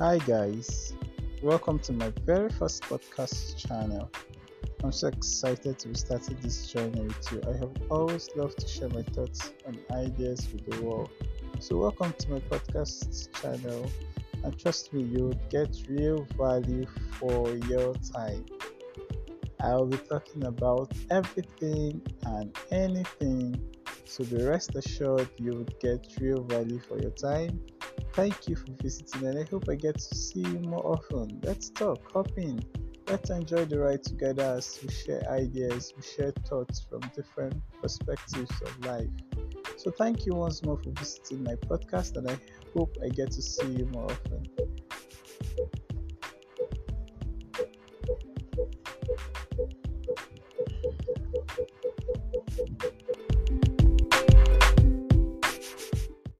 Hi, guys. Welcome to my very first podcast channel. I'm so excited to be starting this journey with you. I have always loved to share my thoughts and ideas with the world. So, welcome to my podcast channel. And trust me, you'll get real value for your time. I'll be talking about everything and anything. So, be rest assured you'll get real value for your time Thank you for visiting, and I hope I get to see you more often. Let's talk, hop in. Let's enjoy the ride together as we share ideas, we share thoughts from different perspectives of life. So, thank you once more for visiting my podcast, and I hope I get to see you more often.